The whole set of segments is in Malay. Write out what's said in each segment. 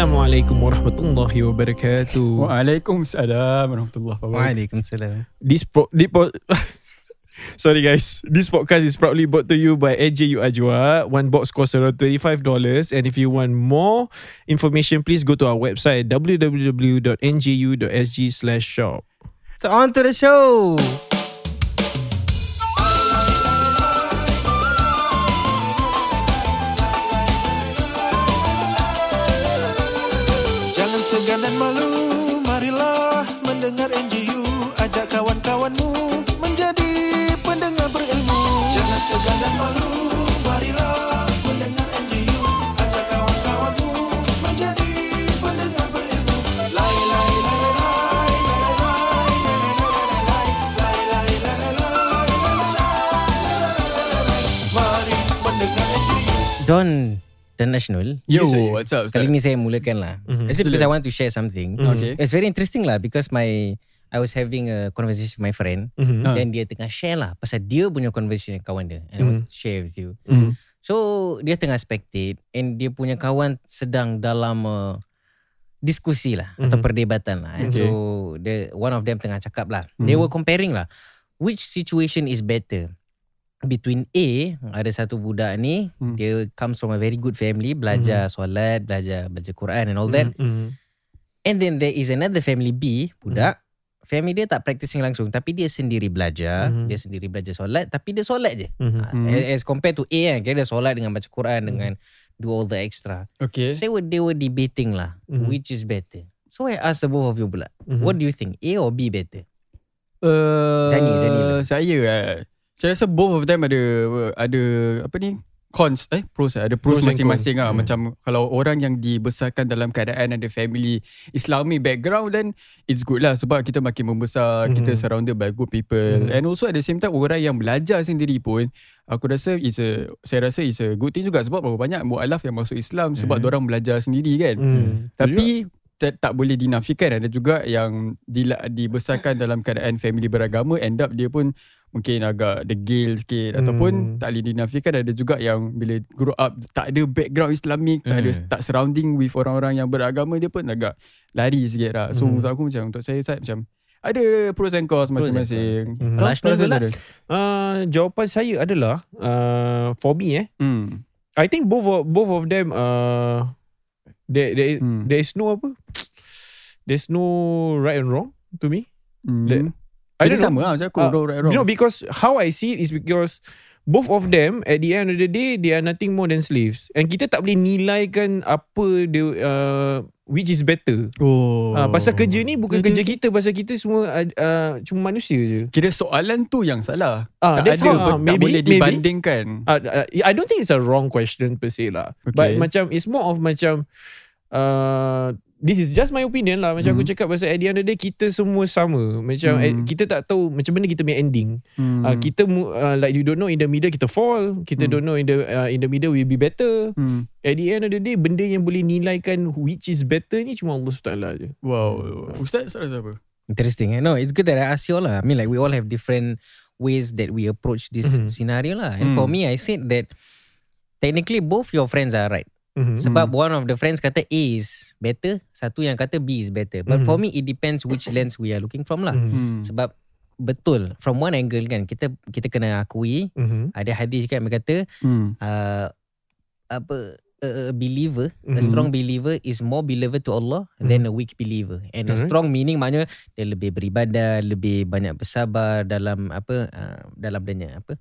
Assalamualaikum warahmatullahi wabarakatuh. Waalaikumsalam warahmatullahi wabarakatuh. Waalaikumsalam. This pro- this po- Sorry guys, this podcast is proudly brought to you by AJU Ajwa. One box costs around $25 and if you want more information, please go to our website www.nju.sg slash shop. So on to the show. Marilah mendengar NGU Ajak kawan-kawanmu Menjadi pendengar berilmu Jangan segan dan malu pendengar Don dan National. Yo, what's up? Kali ni saya mulakan lah. Mhm. Actually because. I want to share something. Okay. It's very interesting lah because my I was having a conversation with my friend Mm-hmm. Ah. dan dia tengah share lah pasal dia punya conversation dengan kawan dia and I want to share with you. Mm. So dia tengah spectate and dia punya kawan sedang dalam uh, diskusi lah atau Mhm. perdebatan lah. And Okay. So the one of them tengah cakap lah. They Mhm. were comparing lah which situation is better between A ada satu budak ni Hmm. dia comes from a very good family belajar solat belajar baca Quran and all that Mm. and then there is another family B budak family dia tak practicing langsung tapi dia sendiri belajar Mhm. dia sendiri belajar solat tapi dia solat je Mhm. Ha, Mhm. as compared to A kan kira dia solat dengan baca Quran dengan do all the extra Okay. so they were, they were debating lah Mhm. which is better so I ask the both of you pula Mhm. what do you think A or B better Uh, Jani, Jani lah. Saya eh, saya rasa both of them ada ada apa ni cons eh pros ada pros, Pros masing-masing ah Hmm. macam kalau orang yang dibesarkan dalam keadaan ada family Islamic background then it's good lah sebab kita makin membesar Mhm. kita surrounded by good people Mhm. and also at the same time orang yang belajar sendiri pun aku rasa it's a saya rasa it's a good thing juga sebab berapa banyak mualaf yang masuk Islam sebab Mhm. orang belajar sendiri kan Mm. tapi tak, tak boleh dinafikan ada juga yang dila, dibesarkan dalam keadaan family beragama end up dia pun mungkin agak degil sikit Hmm. ataupun tak boleh dinafikan ada juga yang bila grow up tak ada background Islamik tak ada Hmm. tak surrounding with orang-orang yang beragama dia pun agak lari sikit lah so Hmm. untuk aku macam untuk saya saya macam ada pros and cons Pros and masing-masing. cons. Kalau Kau Ashnoul rasa pula? ada? Uh, jawapan saya adalah uh, for me eh Hmm. I think both of, both of them uh, there there, Hmm. there is no apa there's no right and wrong to me Hmm. I Jadi don't know. sama lah macam aku Uh, right, wrong. You know because how I see it is because both of them at the end of the day they are nothing more than slaves and kita tak boleh nilaikan apa dia uh, which is better. oh. Uh, pasal kerja ni bukan Jadi- kerja kita pasal kita semua uh, uh, cuma manusia je. Kira soalan tu yang salah. Ah, tak that's ada, how, ber- ah, tak maybe- boleh maybe. dibandingkan. Uh, uh, I don't think it's a wrong question per se lah. Okay. But macam it's more of macam uh, this is just my opinion lah. Macam aku Mhm. cakap pasal at the end of the day kita semua sama. Macam eh, kita tak tahu macam mana kita punya ending. Hmm. Uh, kita uh, like you don't know in the middle kita fall, kita Hmm. don't know in the uh, in the middle will be better. Hmm. At the end of the day benda yang boleh nilaikan which is better ni cuma Allah SWT je. Wow. Ustaz, Ustaz rasa apa? Interesting. Eh? No, it's good that I asked you all. lah. I mean, like we all have different ways that we approach this Mhm. scenario lah. And Mm. for me, I said that technically both your friends are right. Mhm. Sebab one of the friends kata A is better, satu yang kata B is better. But Mhm. for me, it depends which lens we are looking from lah. Mhm. Hmm. Sebab betul, from one angle kan, kita kita kena akui Mhm. ada hadis kan berkata Hmm. uh, apa a, a believer, a Mhm. strong believer is more beloved to Allah than a weak believer. And a Correct. strong meaning maknanya dia lebih beribadah, lebih banyak bersabar dalam apa uh, dalam dia apa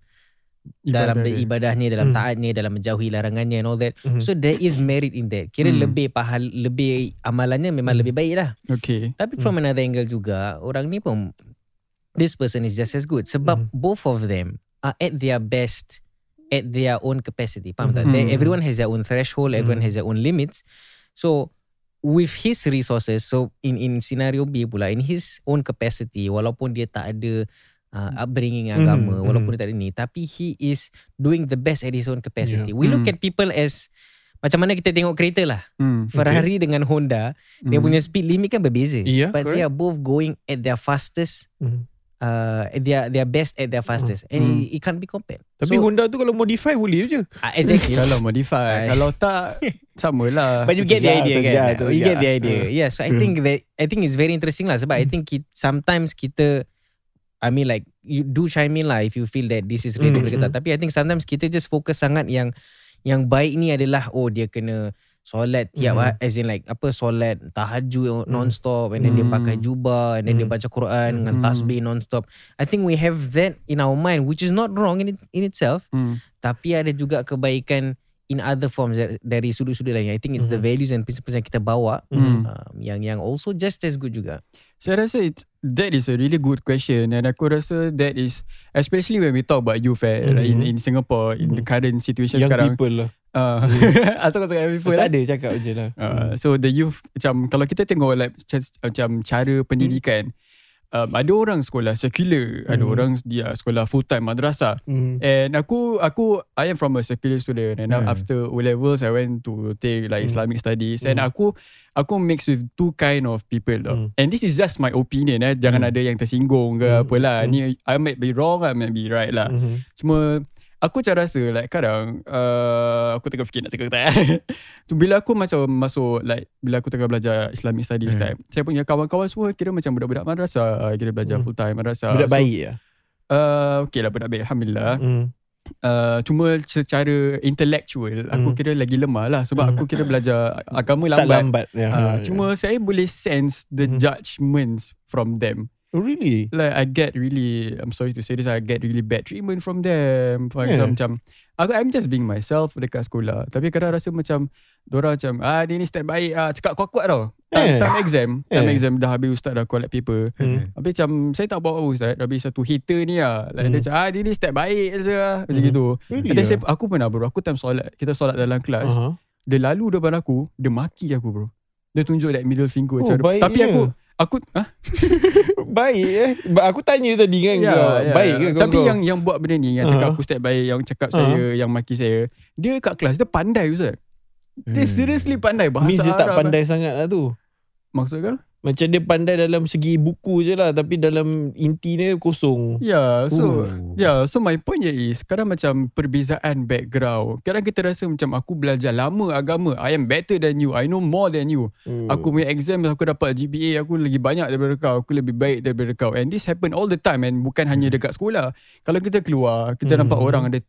dalam Ibadah dia. ibadahnya, dalam Mhm. taatnya, dalam menjauhi larangannya and all that. Mhm. So there is merit in that. Kira Hmm. lebih pahal lebih amalannya memang Hmm. lebih baik lah. Okay. Tapi from another angle juga orang ni pun this person is just as good sebab Mhm. both of them are at their best at their own capacity. Faham tak? Mhm. They- Everyone has their own threshold, everyone Mhm. has their own limits. So with his resources, so in in scenario B pula in his own capacity walaupun dia tak ada uh, upbringing Mhm, agama mhm. walaupun dia tak ada ni tapi he is doing the best at his own capacity. Yeah. We look Mhm. at people as macam mana kita tengok kereta lah. Hmm. Ferrari dengan Honda, dia Hmm. punya speed limit kan berbeza. Yeah, But they correct. are both going at their fastest Mhm. uh, they are they are best at their fastest and Hmm. it, it can't be compared. Tapi so, Honda tu kalau modify boleh je. uh, exactly. Kalau modify, I- kalau tak sama lah. But you get the Ya, idea kan? tu you je. get the idea. Hmm. Yeah, so I think that I think it's very interesting lah. Sebab I think kit, sometimes kita, I mean like you do chime in lah if you feel that this is relatable Hmm, ke tak. Tapi I think sometimes kita just fokus sangat yang yang baik ni adalah oh dia kena solat tiap mm. as in like apa solat tahajud non-stop and then dia Hmm. pakai jubah and then dia Hmm. baca Quran dengan tasbih non-stop. I think we have that in our mind which is not wrong in it, in itself Hmm. tapi ada juga kebaikan in other forms dari- dari sudut-sudut lain. I think it's the Mhm. values and principles yang kita bawa Hmm. um, yang yang also just as good juga. Saya rasa it, that is a really good question and aku rasa that is especially when we talk about youth eh, like in, Mhm. in Singapore in the current situation Young sekarang. people lah. Uh, asal kau cakap young people Tak lah. ada cakap je lah. Uh, so the youth macam kalau kita tengok like macam cara pendidikan um, ada orang sekolah secular, ada Hmm. orang dia sekolah full time madrasah. Hmm. And aku aku I am from a secular student and Hmm. after O levels I went to take like Hmm. Islamic studies and Hmm. aku aku mix with two kind of people tau. Hmm. And this is just my opinion eh jangan Hmm. ada yang tersinggung ke Hmm. apalah. Hmm. Ni I might be wrong I might be right lah. Mhm. Cuma aku macam rasa like kadang uh, aku tengah fikir nak cakap ke tak eh. tu bila aku macam masuk like bila aku tengah belajar Islamic studies Hmm. time saya punya kawan-kawan semua kira macam budak-budak madrasah kira belajar Hmm. full time madrasah Budak So, baik lah. uh, okay lah budak baik alhamdulillah Hmm. uh, cuma secara intellectual aku Hmm. kira lagi lemah lah sebab Hmm. aku kira belajar agama Start lambat, lambat. Ya. Uh, cuma saya boleh sense the Hmm. judgments from them Oh, really? like I get really I'm sorry to say this I get really bad treatment from them for Yeah. example macam aku I'm just being myself dekat sekolah tapi kadang rasa macam Diorang macam ah dia ni step baik ah cakap kuat-kuat tau time, Yeah. time exam time Yeah. exam dah habis ustaz dah collect paper Hmm. Habis macam saya tak bawa ustaz Habis satu hater ni lah like, Hmm. Dia macam ah dia ni step baik je lah Macam Hmm. gitu Really? Saya, aku pernah bro Aku time solat Kita solat dalam kelas Aha. Dia lalu depan aku Dia maki aku bro Dia tunjuk that middle finger Oh, macam. Tapi aku Aku ah, Baik eh. Aku tanya tadi kan Ya, kau. ya. Baik ke kau? Tapi yang yang buat benda ni Yang cakap Uh-huh. aku step baik Yang cakap Uh-huh. saya Yang maki saya Dia kat kelas Dia pandai Ustaz Dia Hmm. seriously pandai Bahasa Means dia tak Arab pandai sangat lah tu. Maksud kau? Macam dia pandai dalam segi buku je lah. Tapi dalam inti dia kosong. Ya So Ooh. Ya, so my point je is sekarang macam perbezaan background. Kadang kita rasa macam aku belajar lama agama. I am better than you. I know more than you. Hmm. Aku punya exam aku dapat GPA aku lagi banyak daripada kau. Aku lebih baik daripada kau. And this happen all the time and bukan hanya dekat sekolah. Kalau kita keluar, kita Hmm. nampak orang ada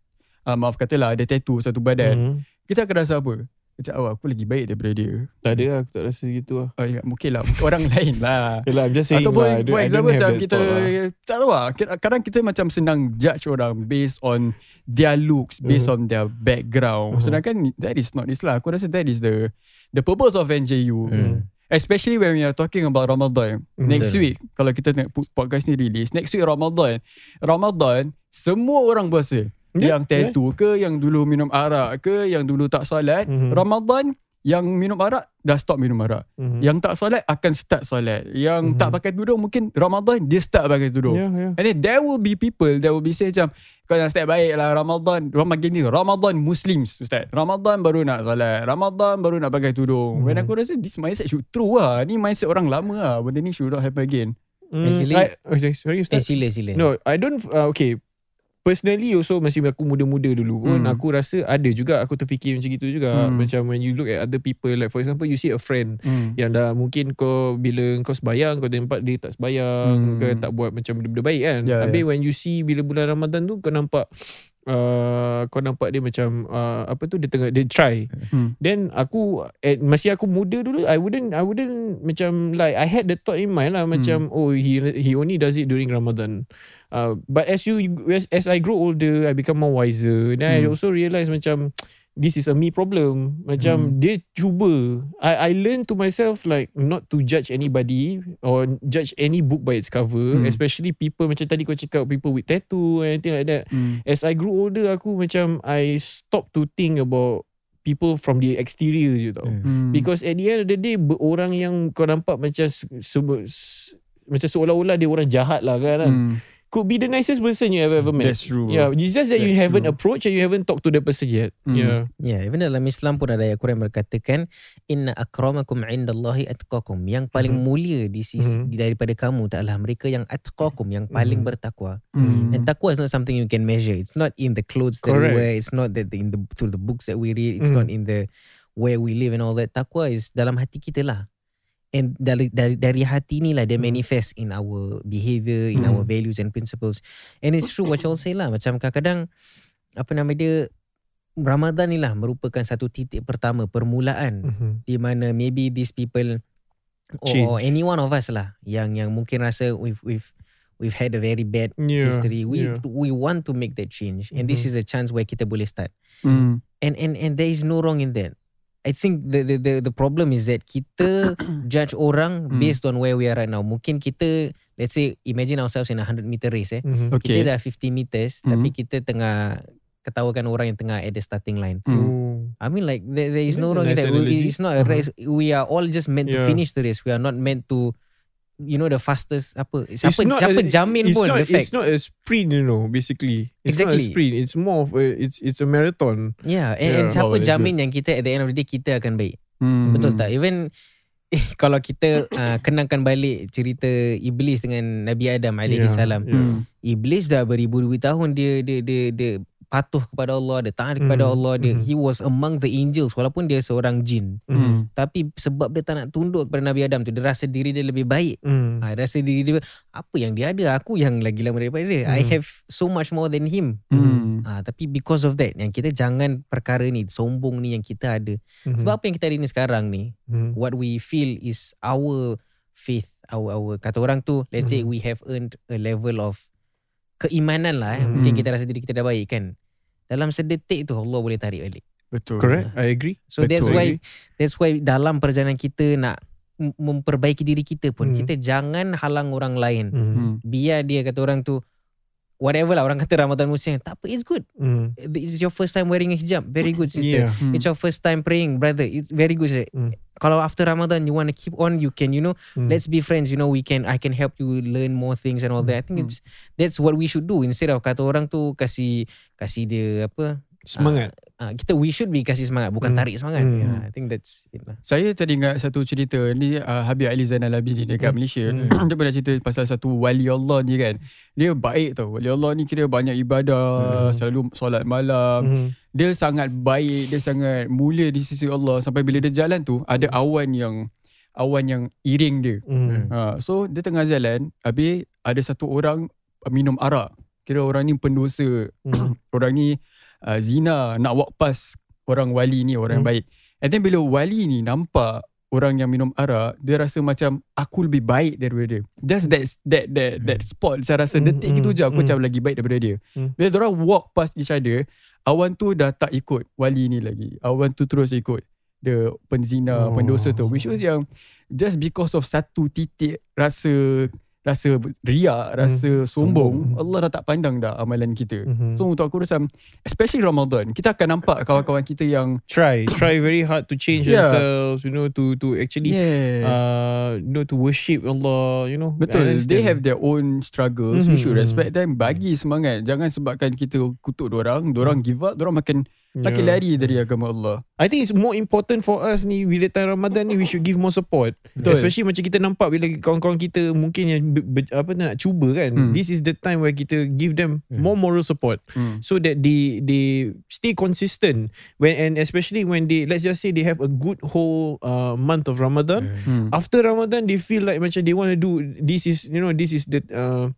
uh, maaf katalah ada tattoo satu badan. Hmm. Kita akan rasa apa? Macam oh aku lagi baik daripada dia. Tak ada lah. Aku tak rasa gitu lah. Oh ya, mungkin lah. Orang lain lah. Yelah, I'm just saying Ataupun lah. I don't example macam that kita lah. tak tahu lah. Kadang kita macam senang judge orang based on their looks, based Mhm. on their background. Mhm. Sedangkan that is not this lah. Aku rasa that is the the purpose of NJU. Hmm. Especially when we are talking about Ramadan. Mhm. Next Betul. week, kalau kita tengok podcast ni release, next week Ramadan. Ramadan, semua orang puasa. Yeah, yang tattoo ke, yang dulu minum arak ke, yang dulu tak solat. Mhm. Ramadan, yang minum arak, dah stop minum arak. Mhm. Yang tak solat akan start solat. Yang Mhm. tak pakai tudung mungkin Ramadan dia start pakai tudung. Ya, ya. And then there will be people that will be say macam kau nak step baik lah Ramadan. Panggil ni Ramadan Muslims Ustaz. Ramadan baru nak solat. Ramadan baru nak pakai tudung. When Mhm. aku rasa this mindset should true lah. Ni mindset orang lama lah. Benda ni should not happen again. Hmm, Actually- I- okay, sorry Eh, Ustaz. sila sila. No, I don't uh, okay. Personally also masih aku muda-muda dulu pun Hmm. aku rasa ada juga aku terfikir macam gitu juga Hmm. macam when you look at other people like for example you see a friend Hmm. yang dah mungkin kau bila kau sembayang kau nampak dia tak sembayang Hmm. kau tak buat macam benda-benda baik kan Ya, habis ya. when you see bila bulan Ramadan tu kau nampak uh, kau nampak dia macam uh, apa tu dia tengah dia try Hmm. then aku at, masih aku muda dulu I wouldn't I wouldn't macam like I had the thought in mind lah macam oh he he only does it during Ramadan uh, but as you as, as I grow older I become more wiser then I Hmm. also realise macam this is a me problem macam Hmm. dia cuba I I learn to myself like not to judge anybody or judge any book by its cover Hmm. especially people macam tadi kau cakap people with tattoo and anything like that Hmm. as I grew older aku macam I stop to think about people from the exterior je tau. Hmm. Hmm. Because at the end of the day orang yang kau nampak macam se- se- se- macam seolah-olah dia orang jahat lah kan. Hmm. Could be the nicest person you have ever met. That's true. Yeah, it's just that you That's haven't true. approached and you haven't talked to the person yet. Mm. Yeah. Yeah, even dalam Islam pun ada ayat Quran berkatakan inna akramakum indallahi atqakum. Yang paling Mhm. mulia di sisi Mhm. daripada kamu adalah mereka yang atqakum, yang paling Mhm. bertakwa. Mm. And takwa is not something you can measure. It's not in the clothes that Correct. we wear. It's not that in the through the books that we read. It's Mm. not in the where we live and all that. Takwa is dalam hati kita lah. And dari dari dari hati ni lah dia Mm. manifest in our behavior, in Mm. our values and principles. And it's true what you all say lah. Macam kadang-kadang apa nama dia Ramadan ni lah merupakan satu titik pertama permulaan Mhm. di mana maybe these people or, Change. or any one of us lah yang yang mungkin rasa we've we've we've had a very bad Yeah. history. We yeah. we want to make that change, and this Mhm. is a chance where kita boleh start. Mm. And and and there is no wrong in that. I think the the the, the problem is that kita judge orang Hmm. based on where we are right now. Mungkin kita let's say imagine ourselves in a 100 meter race eh. Mhm. Okay. Kita dah 50 meters Hmm. tapi kita tengah ketawakan orang yang tengah at the starting line. Mm. Oh. I mean like there, there is no wrong in nice that. We- analogy. It's not a Uh-huh. race. We are all just meant to Yeah. finish the race. We are not meant to you know the fastest apa It's siapa not siapa a- jamin it's pun not, the fact. It's not a sprint, you know, basically. It's not a Exactly. sprint. It's more of a, it's it's a marathon. Yeah, and, and Yeah. siapa Oh, that's jamin yang kita at the end of the day kita akan baik. Mm. Betul tak? Even kalau kita uh, kenangkan balik cerita iblis dengan Nabi Adam alaihi Yeah, salam. yeah. Iblis dah beribu-ribu tahun dia dia dia dia patuh kepada Allah, dia taat kepada Mhm, Allah, dia mhm. he was among the angels walaupun dia seorang jin. Mm. Tapi sebab dia tak nak tunduk kepada Nabi Adam tu, dia rasa diri dia lebih baik. Mm. Ha, dia rasa diri dia apa yang dia ada, aku yang lagi lama daripada dia. I Mhm. have so much more than him. Mm. Ah, tapi because of that yang kita jangan perkara ni sombong ni yang kita ada. Mhm. Sebab apa yang kita ada ni sekarang ni, Mhm. what we feel is our faith, our our kata orang tu, let's say Mhm. we have earned a level of keimanan lah eh. Mhm. Mungkin kita rasa diri kita dah baik kan. Dalam sedetik tu Allah boleh tarik balik. Betul. Correct. I agree. So that's Betul. why that's why dalam perjalanan kita nak memperbaiki diri kita pun Mhm. kita jangan halang orang lain. Mhm. Mm. Biar dia kata orang tu whatever lah orang kata Ramadan Muslim tak apa it's good. Mhm. It's your first time wearing a hijab. Very good sister. Yeah. Mm. It's your first time praying, brother. It's very good. sister. Mm. Kalau after Ramadan you want to keep on, you can, you know, Mm. let's be friends. You know, we can, I can help you learn more things and all that. I think Mm. it's that's what we should do instead of kata orang tu kasih kasih dia apa? Semangat. Uh, kita we should be kasih semangat, bukan Mm. tarik semangat. Mm. Yeah, I think that's it lah. Saya teringat satu cerita ni uh, Habib Ali Zainal Abidin dekat Hmm. Malaysia. Hmm. dia pernah cerita pasal satu wali Allah ni kan. Dia baik tau. Wali Allah ni kira banyak ibadah, Hmm. selalu solat malam. Mhm. Dia sangat baik, dia sangat mulia di sisi Allah sampai bila dia jalan tu ada awan yang awan yang iring dia. Mhm. Ha, so dia tengah jalan, habis ada satu orang uh, minum arak. Kira orang ni pendosa. Mhm. orang ni uh, zina nak walk past orang wali ni orang Hmm. baik. And then bila wali ni nampak orang yang minum arak, dia rasa macam aku lebih baik daripada dia. That's that that that that spot saya rasa Hmm, detik itu je aku hmm, macam lagi baik daripada dia. Hmm. Bila orang walk past each other, awan tu dah tak ikut wali ni lagi. Awan tu terus ikut the penzina, Oh. pendosa tu. Which shows yang just because of satu titik rasa rasa riak, rasa sombong, sombong. Allah dah tak pandang dah amalan kita. Mhm. So untuk aku rasa especially Ramadan, kita akan nampak kawan-kawan kita yang try try very hard to change Yeah. themselves you know to to actually yes. uh you know to worship Allah you know Betul, they have their own struggles. We Mhm, should mhm. respect them. Bagi semangat. Jangan sebabkan kita kutuk orang, orang give up, orang makin makin Yeah. lari dari agama Allah. I think it's more important for us ni bila time Ramadan ni we should give more support. Betul. Especially macam kita nampak bila kawan-kawan kita mungkin yang be, be, apa nak cuba kan. Hmm. This is the time where kita give them Hmm. more moral support Hmm. so that they they stay consistent when and especially when they let's just say they have a good whole uh, month of Ramadan. Hmm. After Ramadan they feel like macam they want to do this is you know this is the uh,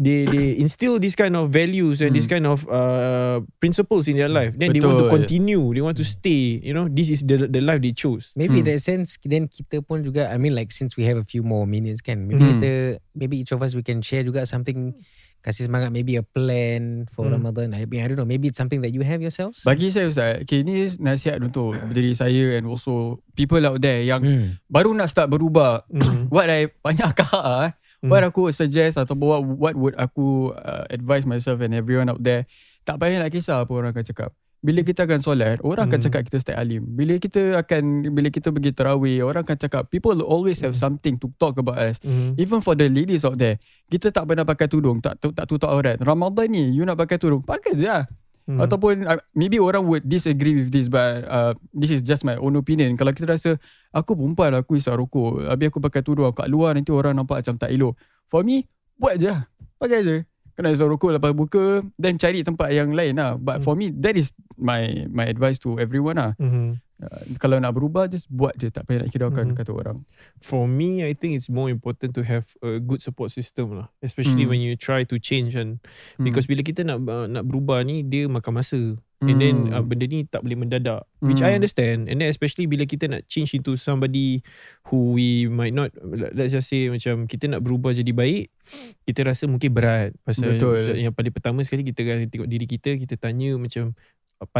they they instill this kind of values and this kind of uh, principles in their life then they want to Betul. continue they want to stay you know this is the the life they chose Maybe Hmm. that sense then kita pun juga I mean like since we have a few more minutes kan maybe Hmm. kita maybe each of us we can share juga something kasih semangat maybe a plan for Hmm. Ramadan I, mean, I don't know maybe it's something that you have yourselves Bagi saya Ustaz, okay, ni nasihat untuk diri saya and also people out there yang hmm. baru nak start berubah. mm. What I banyak kahak ah, eh. Hmm. What aku would suggest atau what what would aku uh, advise myself and everyone out there. Tak payah nak kisah apa orang akan cakap. bila kita akan solat, orang akan Hmm. cakap kita stay alim. Bila kita akan bila kita pergi tarawih, orang akan cakap people always have something to talk about us. Mhm. Even for the ladies out there, kita tak pernah pakai tudung, tak tak tutup aurat. Ramadan ni you nak pakai tudung, pakai je lah. Mhm. Ataupun uh, maybe orang would disagree with this but uh, this is just my own opinion. Kalau kita rasa aku perempuan aku isap rokok, habis aku pakai tudung kat luar nanti orang nampak macam tak elok. For me, buat je. lah. Pakai je. Kena isap rokok lepas buka then cari tempat yang lain lah. But for me that is my my advice to everyone lah. Mhm. Uh, kalau nak berubah just buat je tak payah nak hiraukan Mhm. kata orang. For me, I think it's more important to have a good support system lah. Especially Hmm. when you try to change kan. Hmm. Because bila kita nak uh, nak berubah ni, dia makan masa. And then uh, benda ni tak boleh mendadak. Which I Hmm. understand. And then especially bila kita nak change into somebody who we might not, let's just say macam kita nak berubah jadi baik, kita rasa mungkin berat. Pasal Betul. yang paling pertama sekali kita akan tengok diri kita, kita tanya macam,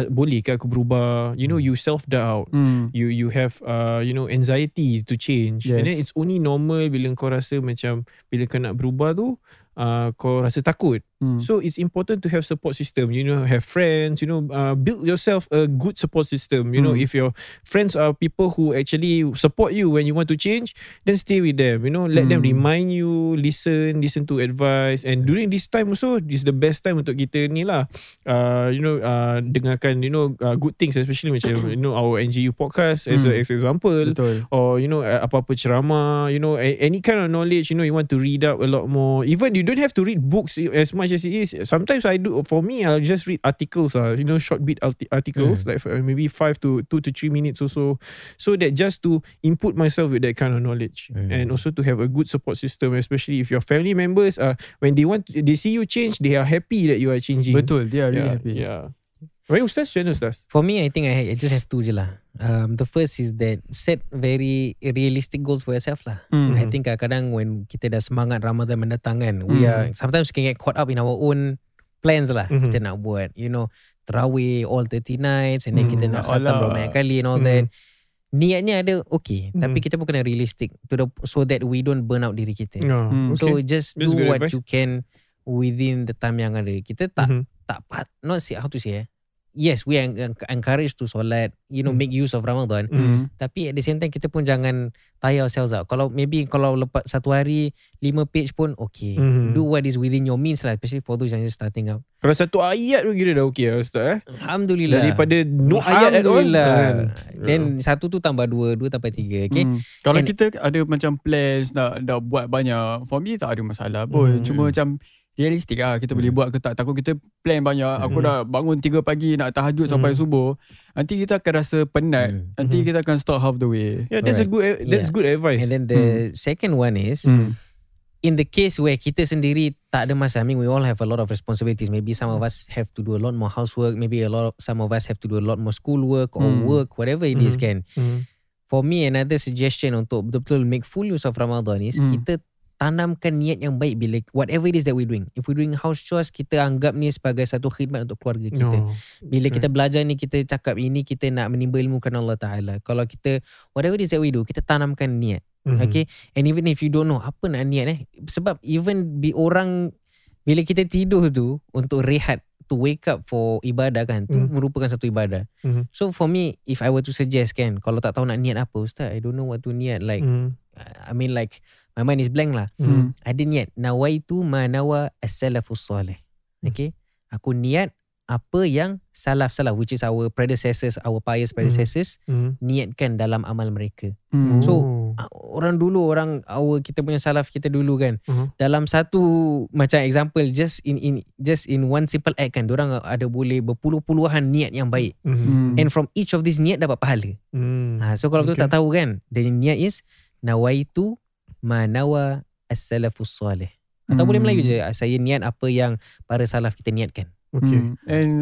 boleh ke aku berubah? You know, you self-doubt. Hmm. you you have uh you know anxiety to change Yes. and then it's only normal bila kau rasa macam bila kau nak berubah tu uh, kau rasa takut Hmm. so it's important to have support system you know have friends you know uh, build yourself a good support system you know Hmm. if your friends are people who actually support you when you want to change then stay with them you know let them Hmm. remind you listen listen to advice and during this time also this is the best time untuk kita ni lah uh, you know uh, dengarkan you know uh, good things especially macam you know our NGU podcast as a Hmm. as example Betul. or you know apa-apa ceramah you know a- any kind of knowledge you know you want to read up a lot more even you don't have to read books as much as it is sometimes I do for me I'll just read articles uh, you know short bit arti- articles like uh, maybe 5 to 2 to 3 minutes or so so that just to input myself with that kind of knowledge Mm. and also to have a good support system especially if your family members uh, when they want they see you change they are happy that you are changing Betul, dia really yeah, happy. yeah. Right, Ustaz? Macam mana Ustaz? For me, I think I, I just have two je lah. Um, the first is that set very realistic goals for yourself lah. Hmm. I think kadang-kadang when kita dah semangat Ramadan mendatang kan, we Hmm. are sometimes can get caught up in our own plans lah. Mhm. Kita nak buat, you know, terawih all 30 nights and then Hmm, kita nak nak khatam banyak kali and all Hmm. that. Niatnya ada okay, tapi Hmm. kita pun kena realistic to the, so that we don't burn out diri kita. Yeah. Hmm. So okay. just That's do what advice. you can within the time yang ada. Kita tak Mhm. tak pat not say how to say eh. Yes, we are en- encouraged to solat, you know, Hmm. make use of Ramadan. Hmm. Tapi at the same time kita pun jangan tire ourselves out. Kalau maybe kalau lepas satu hari lima page pun okay. Mhm. Do what is within your means lah, especially for those yang just starting out. Kalau satu ayat pun kira dah okey lah Ustaz eh. Alhamdulillah. Daripada no ayat at all. Alhamdulillah. kan? Then satu tu tambah dua, dua tambah tiga. Okay. Hmm. Kalau And- kita ada macam plans nak nak buat banyak, for me tak ada masalah pun. Hmm. Cuma macam realistik lah kita boleh buat ke tak. Takut kita plan banyak, aku Hmm. dah bangun 3 pagi nak tahajud sampai Hmm. subuh. Nanti kita akan rasa penat. Hmm. Nanti Hmm. kita akan stop half the way. Yeah, that's a Alright. good that's Yeah. good advice. And then the second one is Hmm. in the case where kita sendiri tak ada masa, I mean we all have a lot of responsibilities. Maybe some of us have to do a lot more housework. Maybe a lot of some of us have to do a lot more schoolwork or Hmm. work, whatever it is Mhm. kan. Mhm. For me, another suggestion untuk betul-betul make full use of Ramadan is Hmm. kita tanamkan niat yang baik bila whatever it is that we're doing. If we're doing house chores, kita anggap ni sebagai satu khidmat untuk keluarga kita. No. Bila kita belajar ni kita cakap ini kita nak menimba ilmu kerana Allah Taala. Kalau kita whatever it is that we do, kita tanamkan niat. Mhm. Okay And even if you don't know Apa nak niat eh Sebab even Be orang Bila kita tidur tu Untuk rehat To wake up for Ibadah kan Tu Mhm. merupakan satu ibadah Mhm. So for me If I were to suggest kan Kalau tak tahu nak niat apa Ustaz I don't know what to niat Like Mhm. I mean like My mind is blank lah Hmm. Ada niat Nawaitu ma nawa As-salafus salih Okay Aku niat Apa yang Salaf-salaf Which is our predecessors Our pious predecessors Mhm. Niatkan dalam amal mereka Hmm. So, Oh. Orang dulu orang our kita punya salaf kita dulu kan Mhm. dalam satu macam example just in in just in one simple act kan orang ada boleh berpuluh-puluhan niat yang baik. Hmm. and from each of these niat dapat pahala Mhm. ha, so kalau betul Okay. tak tahu kan the niat is nawaitu ma nawa as-salafus salih atau boleh Hmm. Melayu je saya niat apa yang para salaf kita niatkan Okay. Hmm. And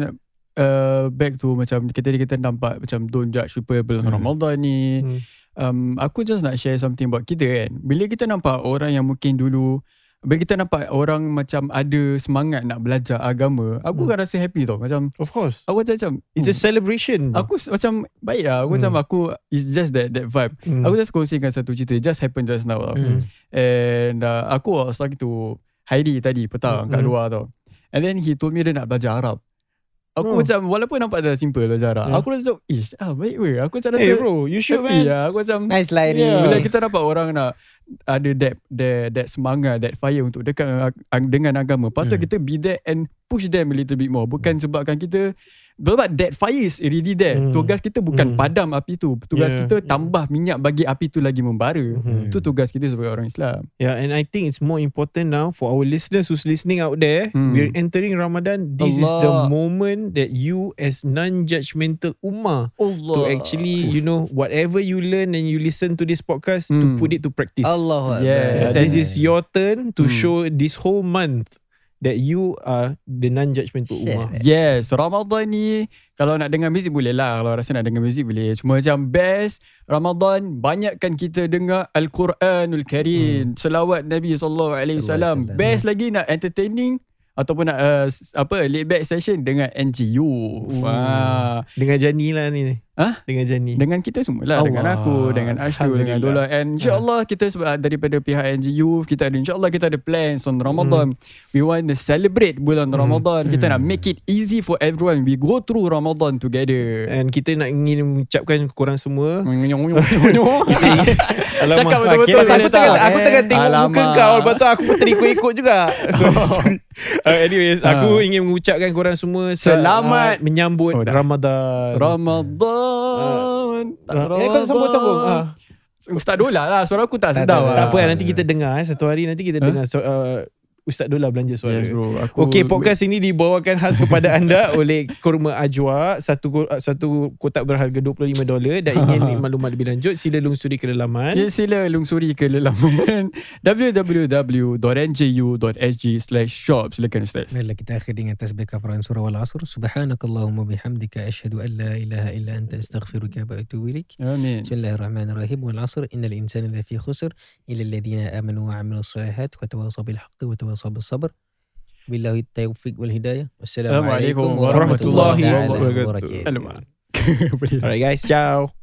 uh, back to macam kita kita nampak macam don't judge people bulan Hmm. Ramadan ni. Hmm. Um, aku just nak share something about kita kan. Bila kita nampak orang yang mungkin dulu bila kita nampak orang macam ada semangat nak belajar agama, aku Hmm. akan rasa happy tau. Macam Of course. aku macam macam It's a hmm, celebration. aku macam baik lah. Aku Hmm. macam aku it's just that that vibe. Mhm. Aku just kongsikan satu cerita just happen just now tau. Hmm. And uh, aku was talking to Heidi tadi petang kat Hmm. luar tau. And then he told me dia nak belajar Arab. Aku Oh. macam walaupun nampak dah simple lah Zara. Yeah. Aku rasa ish ah baik weh. Aku macam rasa Hey bro, you should happy man. lah. Aku macam Nice lah. Yeah. bila kita dapat orang nak ada that that that semangat, that fire untuk dekat dengan, ag- dengan agama. Patut Hmm. kita be there and push them a little bit more. Bukan sebabkan kita sebab that fire is already there. Hmm. Tugas kita bukan Hmm. padam api tu. Tugas Yeah. kita tambah minyak bagi api tu lagi membara. Mhm. Itu tugas kita sebagai orang Islam. Yeah, and I think it's more important now for our listeners who's listening out there. Hmm. We're entering Ramadan. This is the Allah. moment that you, as non-judgmental ummah, Allah. to actually, you know, whatever you learn and you listen to this podcast, to Hmm. put it to practice. Allah Yeah, Yeah, this is your turn to Hmm. show this whole month that you are the non-judgmental Share. ummah. Yes, Ramadan ni kalau nak dengar muzik boleh lah. Kalau rasa nak dengar muzik boleh. Cuma macam best Ramadan banyakkan kita dengar Al-Quranul Karim, selawat Nabi sallallahu alaihi wasallam. Sallallahu alaihi Best lagi nak entertaining ataupun nak uh, apa laid back session dengan NGU. Wah. Dengan Jani lah ni. Hah? Dengan Jani. Dengan kita semua lah Allah. Dengan aku Dengan Ashrul Dengan Dola. And insyaAllah kita sebab daripada pihak NGU Kita ada insyaAllah kita ada plans on Ramadan We want to celebrate bulan Hmm. Ramadan Kita nak make it easy for everyone We go through Ramadan together And kita nak ingin mengucapkan korang semua Alamak, Cakap betul-betul aku tengah, tak? aku tengah tengok Alamak. muka kau Lepas tu aku pun terikut-ikut juga So uh, Anyways Ah. Aku ingin mengucapkan korang semua sa- Selamat. uh, Menyambut Oh, dah. Ramadan Ramadan Eh kau sambung-sambung. Ah. Ustaz Dola lah Suara aku tak Tak, sedap tak, lah. Tak apa nanti kita dengar eh. Satu hari nanti kita Huh? dengar. So, uh, Ustaz Dola belanja suara Yes bro aku Okey, podcast ini dibawakan khas kepada anda oleh Kurma Ajwa, satu satu kotak berharga 25 dolar dan ingin maklumat lebih lanjut sila lungsuri ke laman. Okay, sila lungsuri ke laman www.nju.sg slash shop Silakan Ustaz Baiklah kita akhir dengan tasbih kafaran surah wal asr. Subhanakallahumma bihamdika asyhadu an la ilaha illa anta astaghfiruka wa atubu ilaik. Amin Bismillahirrahmanirrahim. Wal asr innal insana lafi khusr illa alladhina amanu wa amilus solihat wa tawasaw bil haqqi wa tawasaw bis sabr. Billahi taufiq wal hidayah. Wassalamualaikum Assalamualaikum warahmatullahi wabarakatuh. Alright guys, ciao.